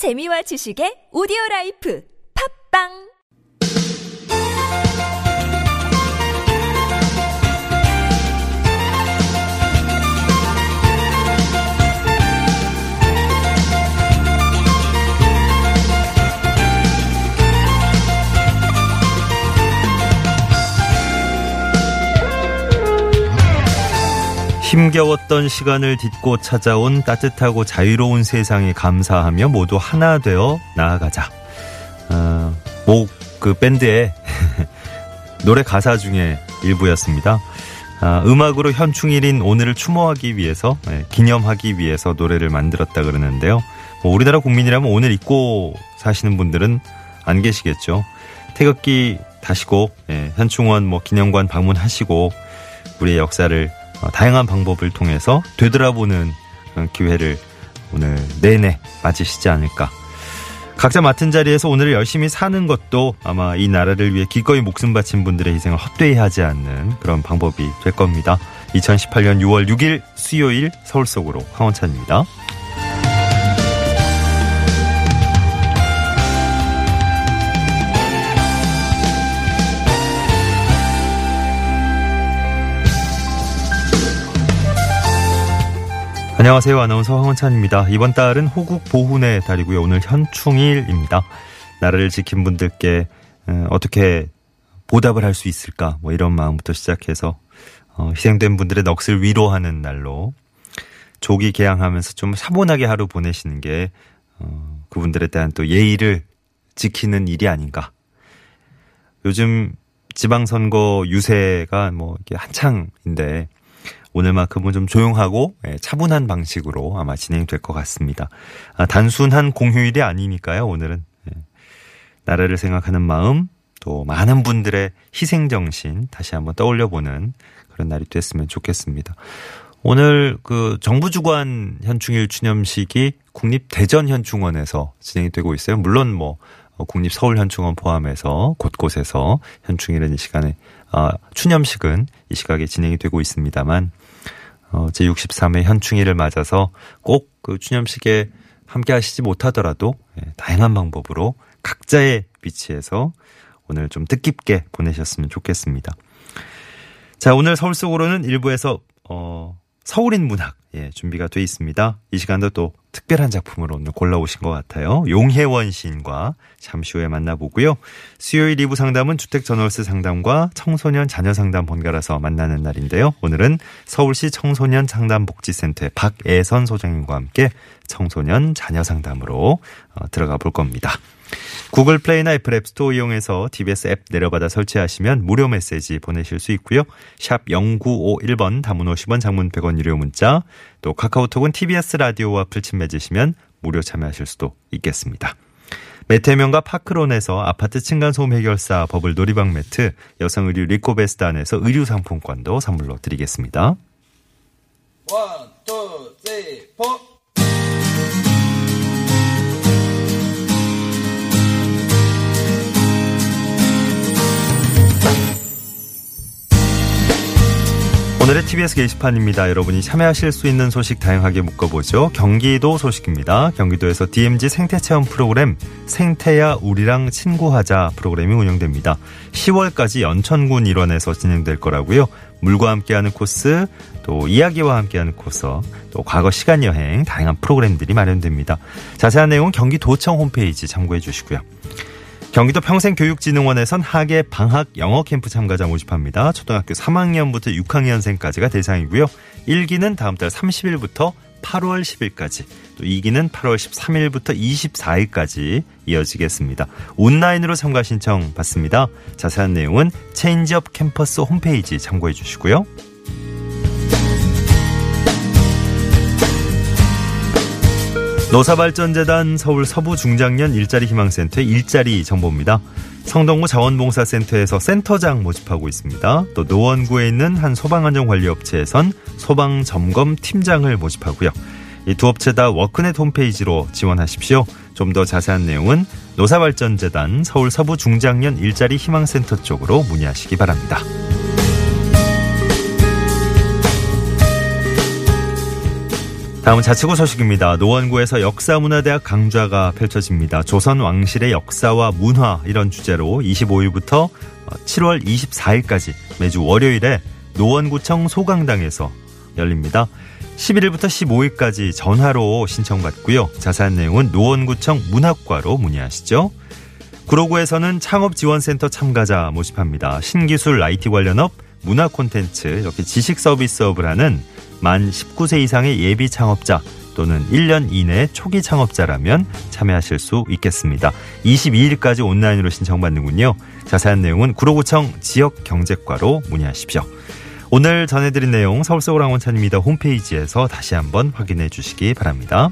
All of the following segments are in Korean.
재미와 지식의 오디오 라이프. 팝빵 힘겨웠던 시간을 딛고 찾아온 따뜻하고 자유로운 세상에 감사하며 모두 하나 되어 나아가자. 어, 뭐그 밴드의 노래 가사 중에 일부였습니다. 아, 음악으로 현충일인 오늘을 추모하기 위해서 네, 기념하기 위해서 노래를 만들었다 그러는데요. 뭐 우리나라 국민이라면 오늘 잊고 사시는 분들은 안 계시겠죠. 태극기 다시고 예, 현충원 뭐 기념관 방문하시고 우리의 역사를 어, 다양한 방법을 통해서 되돌아보는 어, 기회를 오늘 내내 맞으시지 않을까. 각자 맡은 자리에서 오늘을 열심히 사는 것도 아마 이 나라를 위해 기꺼이 목숨 바친 분들의 희생을 헛되이 하지 않는 그런 방법이 될 겁니다. 2018년 6월 6일 수요일 서울 속으로 황원찬입니다. 안녕하세요. 아나운서 황원찬입니다. 이번 달은 호국 보훈의 달이고요. 오늘 현충일입니다. 나라를 지킨 분들께 어, 어떻게 보답을 할 수 있을까? 뭐 이런 마음부터 시작해서 어, 희생된 분들의 넋을 위로하는 날로 조기 개항하면서 좀 차분하게 하루 보내시는 게 어, 그분들에 대한 또 예의를 지키는 일이 아닌가. 요즘 지방선거 유세가 뭐 이게 한창인데 오늘만큼은 좀 조용하고 예, 차분한 방식으로 아마 진행될 것 같습니다. 아, 단순한 공휴일이 아니니까요. 오늘은 예. 나라를 생각하는 마음 또 많은 분들의 희생 정신 다시 한번 떠올려보는 그런 날이 됐으면 좋겠습니다. 오늘 그 정부 주관 현충일 추념식이 국립 대전 현충원에서 진행이 되고 있어요. 물론 뭐 국립 서울 현충원 포함해서 곳곳에서 현충일은 이 시간에 아, 추념식은 이 시각에 진행이 되고 있습니다만 어, 제63회 현충일을 맞아서 꼭 그 추념식에 함께 하시지 못하더라도 예, 다양한 방법으로 각자의 위치에서 오늘 좀 뜻깊게 보내셨으면 좋겠습니다. 자, 오늘 서울 속으로는 일부에서 어, 서울인 문학 예, 준비가 돼 있습니다. 이 시간도 또 특별한 작품으로 오늘 골라오신 것 같아요. 용혜원 시인과 잠시 후에 만나보고요. 수요일 2부 상담은 주택 전월세 상담과 청소년 자녀 상담 번갈아서 만나는 날인데요. 오늘은 서울시 청소년 상담복지센터의 박애선 소장님과 함께 청소년 자녀 상담으로 어, 들어가 볼 겁니다. 구글 플레이나 애플 앱스토어 이용해서 TBS 앱 내려받아 설치하시면 무료 메시지 보내실 수 있고요. 샵 0951번 담은 50원 장문 100원 유료 문자 또 카카오톡은 TBS 라디오와 풀친 맺으시면 무료 참여하실 수도 있겠습니다. 메테면과 파크론에서 아파트 층간소음 해결사 버블 놀이방 매트, 여성 의류 리코베스트 안에서 의류 상품권도 선물로 드리겠습니다. One, two, three, four. TBS 게시판입니다. 여러분이 참여하실 수 있는 소식 다양하게 묶어보죠. 경기도 소식입니다. 경기도에서 DMZ 생태체험 프로그램 생태야 우리랑 친구하자 프로그램이 운영됩니다. 10월까지 연천군 일원에서 진행될 거라고요. 물과 함께하는 코스, 또 이야기와 함께하는 코스, 또 과거 시간 여행 다양한 프로그램들이 마련됩니다. 자세한 내용은 경기도청 홈페이지 참고해 주시고요. 경기도 평생교육진흥원에선 하계 방학 영어 캠프 참가자 모집합니다. 초등학교 3학년부터 6학년생까지가 대상이고요. 1기는 다음 달 30일부터 8월 10일까지, 또 2기는 8월 13일부터 24일까지 이어지겠습니다. 온라인으로 참가 신청 받습니다. 자세한 내용은 체인지업 캠퍼스 홈페이지 참고해 주시고요. 노사발전재단 서울 서부중장년 일자리 희망센터의 일자리 정보입니다. 성동구 자원봉사센터에서 센터장 모집하고 있습니다. 또 노원구에 있는 한 소방안전관리업체에선 소방점검 팀장을 모집하고요. 이 두 업체 다 워크넷 홈페이지로 지원하십시오. 좀 더 자세한 내용은 노사발전재단 서울 서부중장년 일자리 희망센터 쪽으로 문의하시기 바랍니다. 다음은 자치구 소식입니다. 노원구에서 역사문화대학 강좌가 펼쳐집니다. 조선 왕실의 역사와 문화 이런 주제로 25일부터 7월 24일까지 매주 월요일에 노원구청 소강당에서 열립니다. 11일부터 15일까지 전화로 신청받고요. 자세한 내용은 노원구청 문화과로 문의하시죠. 구로구에서는 창업지원센터 참가자 모집합니다. 신기술 IT 관련 업, 문화 콘텐츠, 이렇게 지식 서비스업을 하는 만 19세 이상의 예비 창업자 또는 1년 이내 초기 창업자라면 참여하실 수 있겠습니다. 22일까지 온라인으로 신청받는군요. 자세한 내용은 구로구청 지역경제과로 문의하십시오. 오늘 전해드린 내용 서울 서울항원찬입니다. 홈페이지에서 다시 한번 확인해 주시기 바랍니다.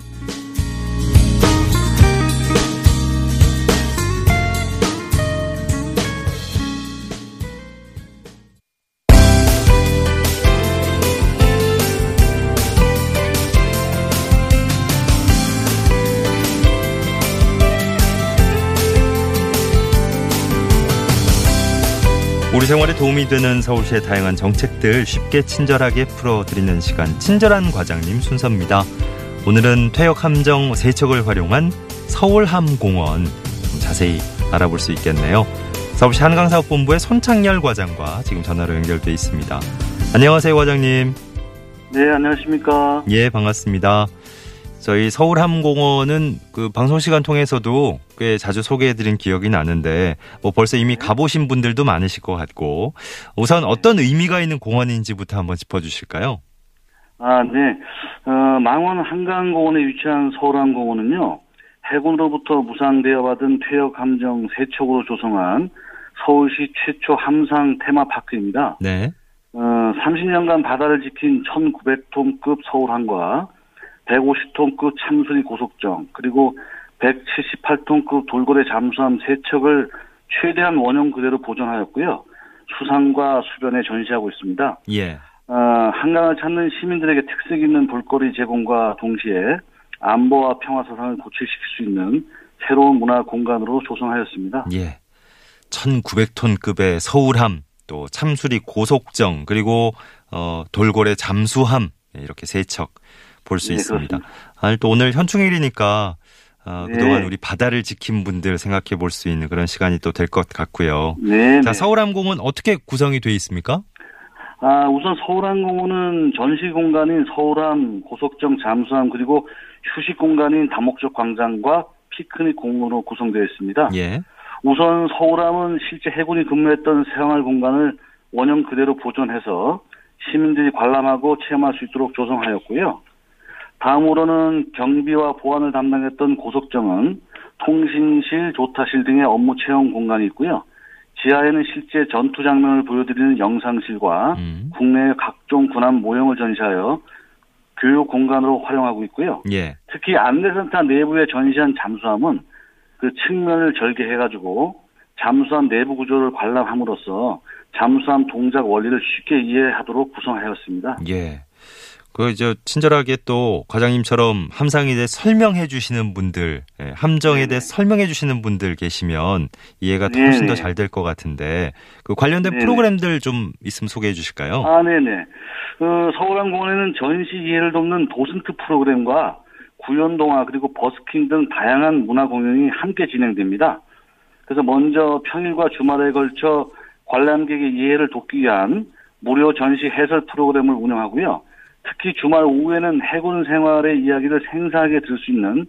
생활에 도움이 되는 서울시의 다양한 정책들 쉽게 친절하게 풀어드리는 시간 친절한 과장님 순서입니다. 오늘은 퇴역 함정 세척을 활용한 서울함공원 좀 자세히 알아볼 수 있겠네요. 서울시 한강사업본부의 손창열 과장과 지금 전화로 연결돼 있습니다. 안녕하세요 과장님. 네, 안녕하십니까. 예 반갑습니다. 저희 서울함공원은 그 방송 시간 통해서도 꽤 자주 소개해드린 기억이 나는데 뭐 벌써 이미 가보신 분들도 많으실 것 같고 우선 어떤 의미가 있는 공원인지부터 한번 짚어주실까요? 아, 네. 어, 망원 한강공원에 위치한 서울함공원은요, 해군으로부터 무상되어 받은 퇴역 함정 세척으로 조성한 서울시 최초 함상 테마파크입니다. 네. 어, 30년간 바다를 지킨 1900톤급 서울함과 150톤급 참수리 고속정, 그리고 178톤급 돌고래 잠수함 세척을 최대한 원형 그대로 보존하였고요. 수상과 수변에 전시하고 있습니다. 예. 어, 한강을 찾는 시민들에게 특색 있는 볼거리 제공과 동시에 안보와 평화 사상을 고취시킬 수 있는 새로운 문화 공간으로 조성하였습니다. 예. 1900톤급의 서울함, 또 참수리 고속정, 그리고 어, 돌고래 잠수함 예, 이렇게 세척 볼수 네, 있습니다. 아, 또 오늘 현충일이니까 어, 네. 그동안 우리 바다를 지킨 분들 생각해 볼 수 있는 그런 시간이 또 될 것 같고요. 네. 자, 네. 서울함공은 어떻게 구성이 돼 있습니까? 아, 우선 서울항공원은 전시 공간인 서울함, 고속정, 잠수함 그리고 휴식 공간인 다목적 광장과 피크닉 공원으로 구성되어 있습니다. 예. 우선 서울함은 실제 해군이 근무했던 생활 공간을 원형 그대로 보존해서 시민들이 관람하고 체험할 수 있도록 조성하였고요. 다음으로는 경비와 보안을 담당했던 고속정은 통신실, 조타실 등의 업무 체험 공간이 있고요. 지하에는 실제 전투 장면을 보여드리는 영상실과 음. 국내의 각종 군함 모형을 전시하여 교육 공간으로 활용하고 있고요. 예. 특히 안내센터 내부에 전시한 잠수함은 그 측면을 절개해가지고 잠수함 내부 구조를 관람함으로써 잠수함 동작 원리를 쉽게 이해하도록 구성하였습니다. 예. 그, 저, 친절하게 또 과장님처럼 함상에 대해 설명해 주시는 분들, 예, 함정에 대해 네네. 설명해 주시는 분들 계시면 이해가 더 네네. 훨씬 더 잘 될 것 같은데 그 관련된 네네. 프로그램들 좀 있으면 소개해 주실까요? 아, 네네. 그 서울항공원에는 전시 이해를 돕는 도슨트 프로그램과 구연동화 그리고 버스킹 등 다양한 문화 공연이 함께 진행됩니다. 그래서 먼저 평일과 주말에 걸쳐 관람객의 이해를 돕기 위한 무료 전시 해설 프로그램을 운영하고요. 특히 주말 오후에는 해군 생활의 이야기를 생생하게 들을 수 있는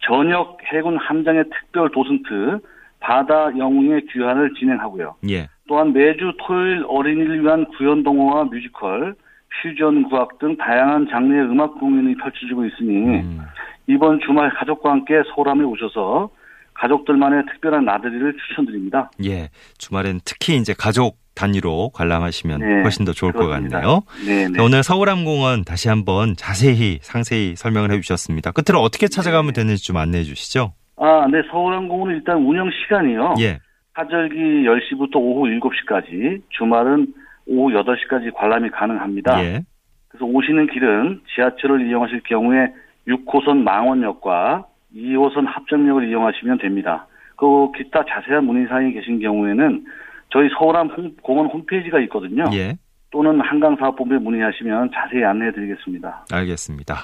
저녁 해군 함장의 특별 도슨트 바다 영웅의 귀환을 진행하고요. 예. 또한 매주 토요일 어린이를 위한 구연 동화와 뮤지컬, 퓨전 구악 등 다양한 장르의 음악 공연이 펼쳐지고 있으니 음, 이번 주말 가족과 함께 소람에 오셔서 가족들만의 특별한 나들이를 추천드립니다. 예. 주말엔 특히 이제 가족 단위로 관람하시면 네, 훨씬 더 좋을 그렇습니다. 것 같네요. 네, 네. 자, 오늘 서울함공원 다시 한번 자세히 상세히 설명을 해 주셨습니다. 끝으로 어떻게 찾아가면 네. 되는지 좀 안내해 주시죠. 아, 네, 서울항공은 일단 운영 시간이요. 예. 하절기 10시부터 오후 7시까지, 주말은 오후 8시까지 관람이 가능합니다. 예. 그래서 오시는 길은 지하철을 이용하실 경우에 6호선 망원역과 2호선 합정역을 이용하시면 됩니다. 그 기타 자세한 문의사항이 계신 경우에는 저희 서울함 홈- 공원 홈페이지가 있거든요. 예. 또는 한강사업본부에 문의하시면 자세히 안내해드리겠습니다. 알겠습니다.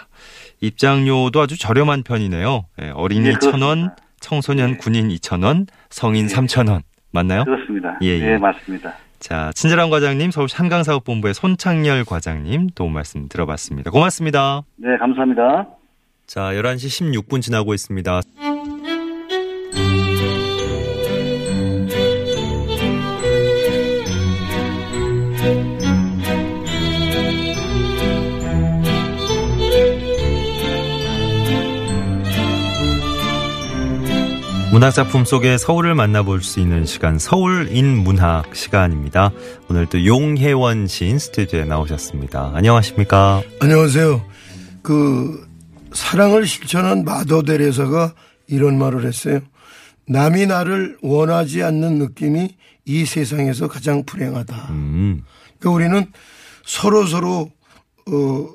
입장료도 아주 저렴한 편이네요. 예, 어린이 예, 1,000원, 그렇습니다. 청소년 예. 군인 2,000원, 성인 3,000원. 맞나요? 그렇습니다. 예, 예. 예, 맞습니다. 자, 친절한 과장님, 서울시 한강사업본부의 손창열 과장님 도움 말씀 들어봤습니다. 고맙습니다. 네, 감사합니다. 자, 11시 16분 지나고 있습니다. 문학작품 속에 서울을 만나볼 수 있는 시간, 서울인 문학 시간입니다. 오늘 또 용혜원 시인 스튜디오에 나오셨습니다. 안녕하십니까? 안녕하세요. 그 사랑을 실천한 마더데레사가 이런 말을 했어요. 남이 나를 원하지 않는 느낌이 이 세상에서 가장 불행하다. 음, 그러니까 우리는 서로 서로 어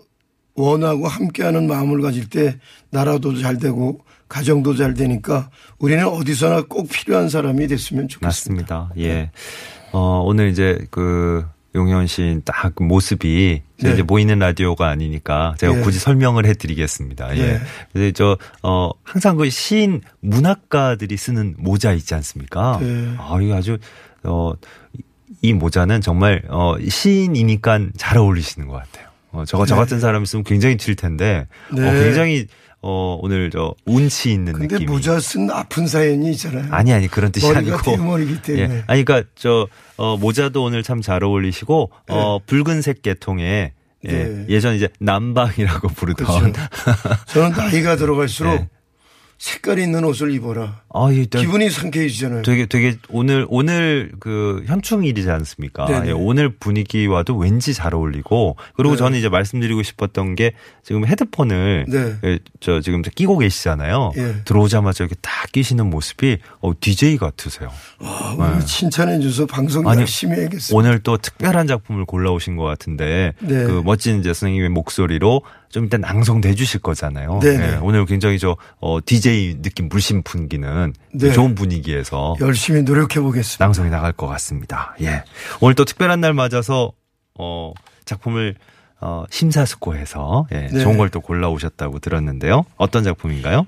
원하고 함께하는 마음을 가질 때 나라도 잘 되고 가정도 잘 되니까 우리는 어디서나 꼭 필요한 사람이 됐으면 좋겠습니다. 맞습니다. 예. 어, 오늘 이제 그 용현 시인 딱그 모습이 네. 이제 보이는 라디오가 아니니까 제가 예. 굳이 설명을 해드리겠습니다. 예. 네. 그래서 저, 어, 항상 그 시인 문학가들이 쓰는 모자 있지 않습니까? 네. 아, 이거 아주, 어, 이- 이 모자는 정말, 어, 시인이니까 잘 어울리시는 것 같아요. 어, 저거, 저 같은 사람 있으면 굉장히 질 텐데, 네. 어, 굉장히, 어, 오늘 저, 운치 있는 근데 느낌이. 모자 쓴 아픈 사연이 있잖아요. 아니 아니 그런 뜻이 머리가 아니고 뒷머리이기 때문에. 예. 아니 그러니까 저 어, 모자도 오늘 참 잘 어울리시고 어 붉은색 계통에 예. 네. 예전 이제 남방이라고 부르던 그렇죠. 저는 나이가 들어갈수록 네. 색깔 있는 옷을 입어라. 아, 이또 기분이 상쾌해지잖아요. 되게 되게 오늘 오늘 그 현충일이지 않습니까? 네네. 예, 오늘 분위기와도 왠지 잘 어울리고 그리고 네. 저는 이제 말씀드리고 싶었던 게 지금 헤드폰을 네. 예, 저 지금 끼고 계시잖아요. 예. 들어오자마자 이렇게 딱 끼시는 모습이 어 DJ 같으세요. 아, 오늘 칭찬해 줘서 방송 네. 아니, 열심히 해야겠습니다. 오늘 또 특별한 작품을 골라오신 것 같은데 네. 그 멋진 이제 선생님의 목소리로 좀 일단 낭송해 주실 거잖아요. 네네. 예, 오늘 굉장히 저 어, DJ 느낌 물씬 풍기는 네. 좋은 분위기에서 열심히 노력해 보겠습니다. 낭송이 나갈 것 같습니다. 예. 오늘 또 특별한 날 맞아서 어 작품을 어 심사숙고해서 예, 네. 좋은 걸 또 골라 오셨다고 들었는데요. 어떤 작품인가요?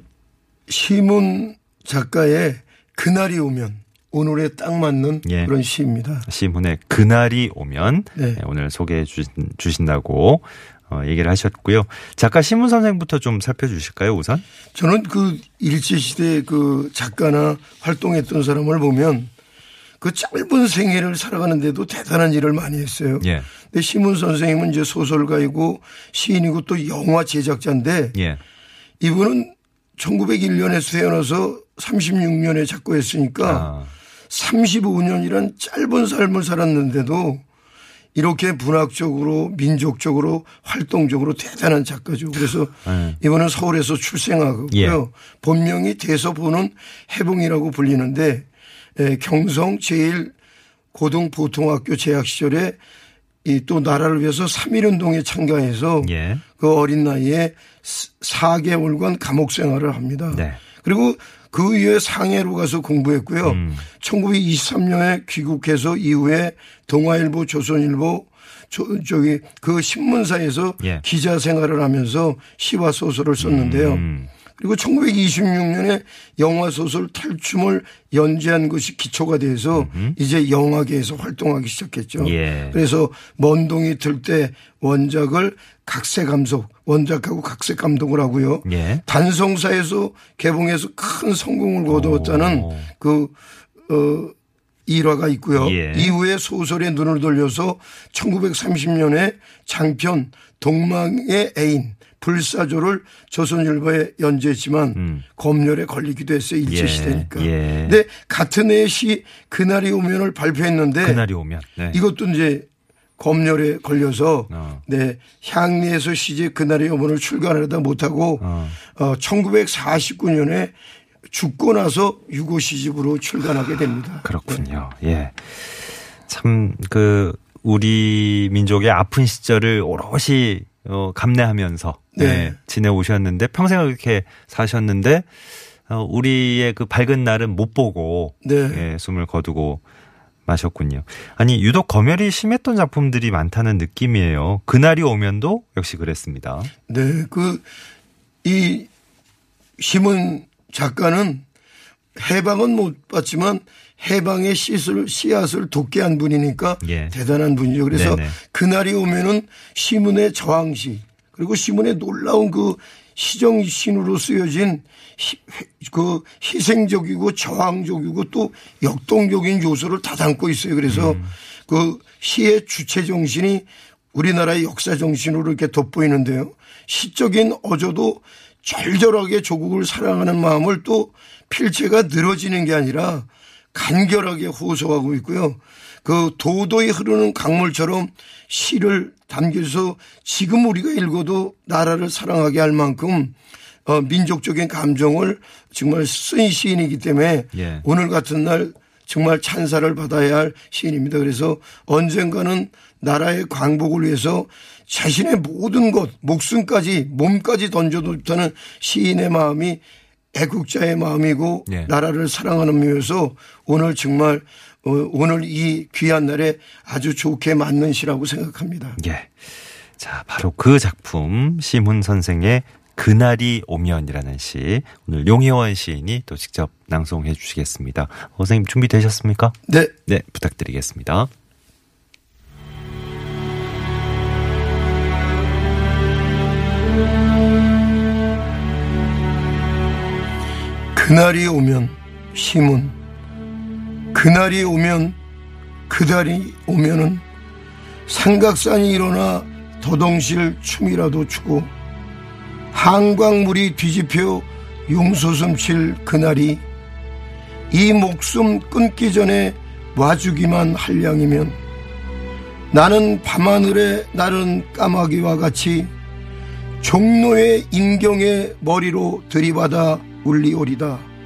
시문 작가의 그날이 오면 오늘에 딱 맞는 예. 그런 시입니다. 시문의 그날이 오면 네. 예, 오늘 소개해 주신, 주신다고 어, 얘기를 하셨고요. 작가 신문 선생부터 좀 살펴주실까요, 우선? 저는 그 일제 시대 그 작가나 활동했던 사람을 보면 그 짧은 생애를 살아가는데도 대단한 일을 많이 했어요. 예. 근데 시문 선생님은 이제 소설가이고 시인이고 또 영화 제작자인데 예. 이분은 1901년에 태어나서 36년에 작고했으니까 아, 35년이란 짧은 삶을 살았는데도 이렇게 문학적으로 민족적으로 활동적으로 대단한 작가죠. 그래서 네. 이번은 서울에서 출생하고요. 예. 본명이 대서보는 해봉이라고 불리는데 에, 경성 제일 고등 보통학교 재학 시절에 이 또 나라를 위해서 3.1운동에 참가해서 예. 그 어린 나이에 4개월간 감옥 생활을 합니다. 네. 그리고 그 이후에 상해로 가서 공부했고요. 음. 1923년에 귀국해서 이후에 동아일보, 조선일보 저, 저기 그 신문사에서 예. 기자 생활을 하면서 시와 소설을 썼는데요. 음. 그리고 1926년에 영화 소설 탈춤을 연재한 것이 기초가 돼서 이제 영화계에서 활동하기 시작했죠. 예. 그래서 먼동이 들 때 원작을 각색 감독, 원작하고 각색 감독을 하고요. 예. 단성사에서 개봉해서 큰 성공을 거두었다는 오. 그, 어, 일화가 있고요. 예. 이후에 소설에 눈을 돌려서 1930년에 장편 동망의 애인 불사조를 조선일보에 연재했지만 음. 검열에 걸리기도 했어요. 일제시대니까. 예. 예. 근데 같은 해에 시 그날이 오면을 발표했는데 그날이 오면. 네. 이것도 이제 검열에 걸려서 어. 네 향리에서 시제 그날의 오면을 출간하다 못하고 어. 어. 1949년에 죽고 나서 유고 시집으로 출간하게 됩니다. 그렇군요. 예. 참, 그, 우리 민족의 아픈 시절을 오롯이 어, 감내하면서 네. 네, 지내오셨는데 평생을 그렇게 사셨는데 어, 우리의 그 밝은 날은 못 보고 네. 예, 숨을 거두고 마셨군요. 아니 유독 검열이 심했던 작품들이 많다는 느낌이에요. 그날이 오면도 역시 그랬습니다. 네, 그, 이, 심은 작가는 해방은 못 봤지만 해방의 씨앗을, 씨앗을 돋게 한 분이니까 예. 대단한 분이죠. 그래서 네네. 그날이 오면은 시문의 저항시 그리고 시문의 놀라운 그 시정 신으로 쓰여진 희, 그 희생적이고 저항적이고 또 역동적인 요소를 다 담고 있어요. 그래서 음. 그 시의 주체 정신이 우리나라의 역사 정신으로 이렇게 돋보이는데요. 시적인 어조도 절절하게 조국을 사랑하는 마음을 또 필체가 늘어지는 게 아니라 간결하게 호소하고 있고요. 그 도도히 흐르는 강물처럼 시를 담겨서 지금 우리가 읽어도 나라를 사랑하게 할 만큼 어, 민족적인 감정을 정말 쓴 시인이기 때문에 예. 오늘 같은 날 정말 찬사를 받아야 할 시인입니다. 그래서 언젠가는 나라의 광복을 위해서 자신의 모든 것, 목숨까지, 몸까지 던져도 좋다는 시인의 마음이 애국자의 마음이고 예. 나라를 사랑하는 묘에서 오늘 정말 어, 오늘 이 귀한 날에 아주 좋게 맞는 시라고 생각합니다. 예. 자, 바로 그 작품 심훈 선생의 그날이 오면이라는 시 오늘 용혜원 시인이 또 직접 낭송해 주시겠습니다. 어, 선생님 준비되셨습니까? 네. 네, 부탁드리겠습니다. 그날이 오면 심은 그날이 오면 그달이 오면은 삼각산이 일어나 더덩실 춤이라도 추고 한광물이 뒤집혀 용솟음 칠 그날이 이 목숨 끊기 전에 와주기만 할 양이면 나는 밤하늘의 나른 까마귀와 같이 종로의 인경의 머리로 들이받아 울리오리다.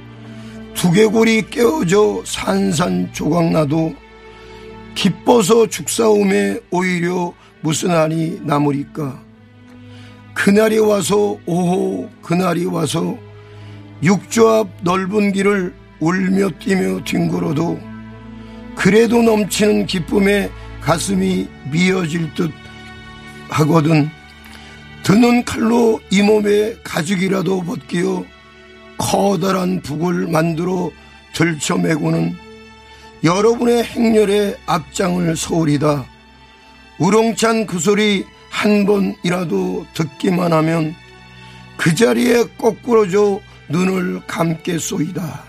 두개골이 깨어져 산산조각나도 기뻐서 죽사움에 오히려 무슨 한이 남으리까. 그날이 와서 오호 그날이 와서 육조 앞 넓은 길을 울며 뛰며 뒹굴어도 그래도 넘치는 기쁨에 가슴이 미어질 듯 하거든 드는 칼로 이 몸에 가죽이라도 벗기어 커다란 북을 만들어 들쳐매고는 여러분의 행렬에 앞장을 서오리다. 우렁찬 그 소리 한 번이라도 듣기만 하면 그 자리에 거꾸러져 눈을 감겠소이다.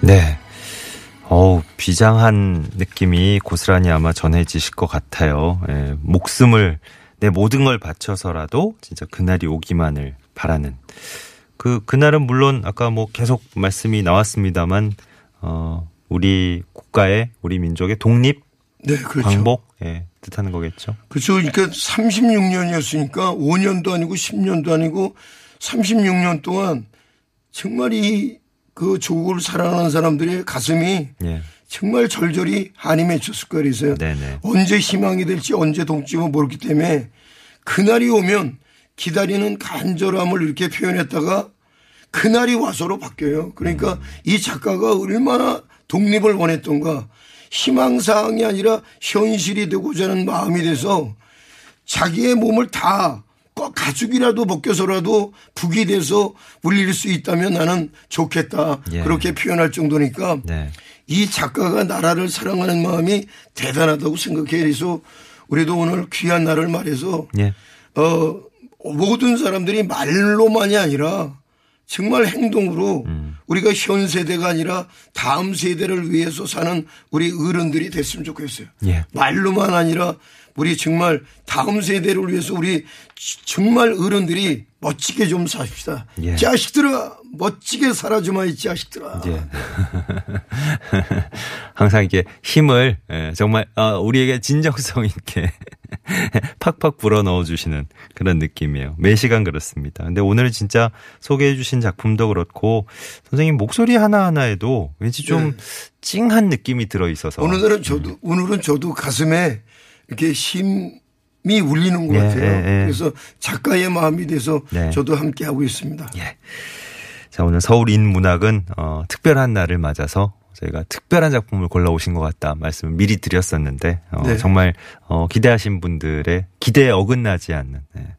네. 어우, 비장한 느낌이 고스란히 아마 전해지실 것 같아요. 예, 목숨을, 내 모든 걸 바쳐서라도 진짜 그날이 오기만을 바라는. 그, 그날은 물론 아까 뭐 계속 말씀이 나왔습니다만, 어, 우리 국가의, 우리 민족의 독립, 네, 그렇죠. 광복, 예, 뜻하는 거겠죠. 그렇죠. 그러니까 36년이었으니까 5년도 아니고 10년도 아니고 36년 동안 정말 이 그 조국을 사랑하는 사람들의 가슴이 예. 정말 절절히 한이 맺혔을 거예요. 그래서 네네. 언제 희망이 될지 언제 동지가 모르기 때문에 그날이 오면 기다리는 간절함을 이렇게 표현했다가 그날이 와서로 바뀌어요. 그러니까 이 작가가 얼마나 독립을 원했던가 희망사항이 아니라 현실이 되고자 하는 마음이 돼서 자기의 몸을 다 꼭 가죽이라도 벗겨서라도 북이 돼서 울릴 수 있다면 나는 좋겠다. 예. 그렇게 표현할 정도니까 네. 이 작가가 나라를 사랑하는 마음이 대단하다고 생각해. 그래서 우리도 오늘 귀한 날을 말해서 예. 어, 모든 사람들이 말로만이 아니라 정말 행동으로 음. 우리가 현 세대가 아니라 다음 세대를 위해서 사는 우리 어른들이 됐으면 좋겠어요. 예. 말로만 아니라 우리 정말 다음 세대를 위해서 우리 정말 어른들이 멋지게 좀 삽시다. 예. 자식들아 멋지게 살아주마 이 자식들아. 예. 항상 이게 힘을 예, 정말 아, 우리에게 진정성 있게 팍팍 불어 넣어 주시는 그런 느낌이에요. 매 시간 그렇습니다. 근데 오늘 진짜 소개해 주신 작품도 그렇고 선생님 목소리 하나 하나에도 왠지 좀 찡한 느낌이 들어 있어서 오늘은 저도 오늘은 저도 가슴에 이렇게 힘 울리는 것 예, 같아요. 예, 예. 그래서 작가의 마음이 돼서 네. 저도 함께 하고 있습니다. 예. 자, 오늘 서울 인문학은 어, 특별한 날을 맞아서 저희가 특별한 작품을 골라오신 것 같다 말씀을 미리 드렸었는데 어, 네. 정말 어, 기대하신 분들의 기대에 어긋나지 않는 네.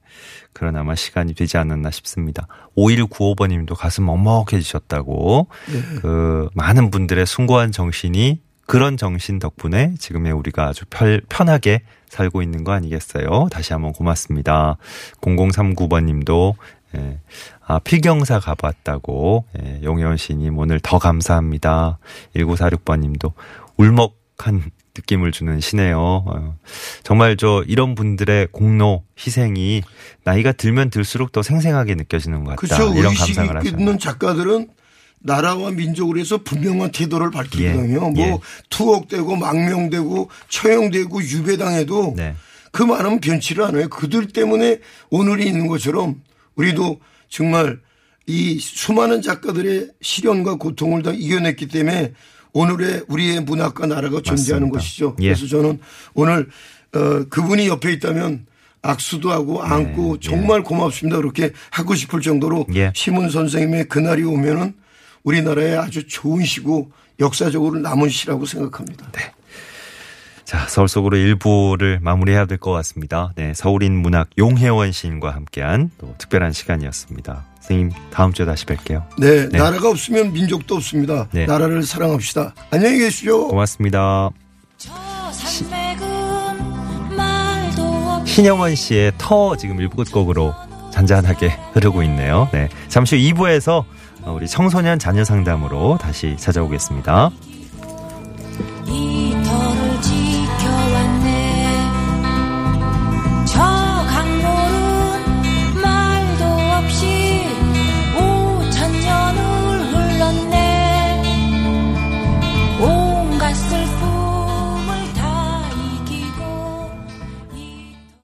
그런 아마 시간이 되지 않았나 싶습니다. 5195번님도 가슴 먹먹해지셨다고 네. 그 많은 분들의 숭고한 정신이 그런 정신 덕분에 지금의 우리가 아주 편, 편하게 살고 있는 거 아니겠어요? 다시 한번 고맙습니다. 0039번 님도 예, 아, 필경사 가봤다고 예, 용혜원 씨님 오늘 더 감사합니다. 1946번 님도 울먹한 느낌을 주는 시네요. 어, 정말 저 이런 분들의 공로 희생이 나이가 들면 들수록 더 생생하게 느껴지는 것 같다. 그렇죠. 이런 감상을 하셨네요. 있는 작가들은 나라와 민족을 위해서 분명한 태도를 밝히거든요. 예, 예. 뭐 투옥되고 망명되고 처형되고 유배당해도 네. 그 많으면 변치를 않아요. 그들 때문에 오늘이 있는 것처럼 우리도 정말 이 수많은 작가들의 시련과 고통을 다 이겨냈기 때문에 오늘의 우리의 문학과 나라가 존재하는 맞습니다. 것이죠. 예. 그래서 저는 오늘 어, 그분이 옆에 있다면 악수도 하고 안고 정말 고맙습니다. 그렇게 하고 싶을 정도로 예. 시문 선생님의 그날이 오면은 우리나라에 아주 좋은 시고 역사적으로 남은 시라고 생각합니다. 자, 서울 속으로 일부를 마무리해야 될 것 같습니다. 네, 서울인 문학 용혜원 시인과 함께한 또 특별한 시간이었습니다. 선생님, 다음 주에 다시 뵐게요. 네, 네. 나라가 없으면 민족도 없습니다. 네. 나라를 사랑합시다. 안녕히 계십시오. 고맙습니다. 저 산맥은 말도 없이 신영원 씨의 터 지금 일부 끝곡으로 잔잔하게 흐르고 있네요. 네. 잠시 후 2부에서 우리 청소년 자녀 상담으로 다시 찾아오겠습니다.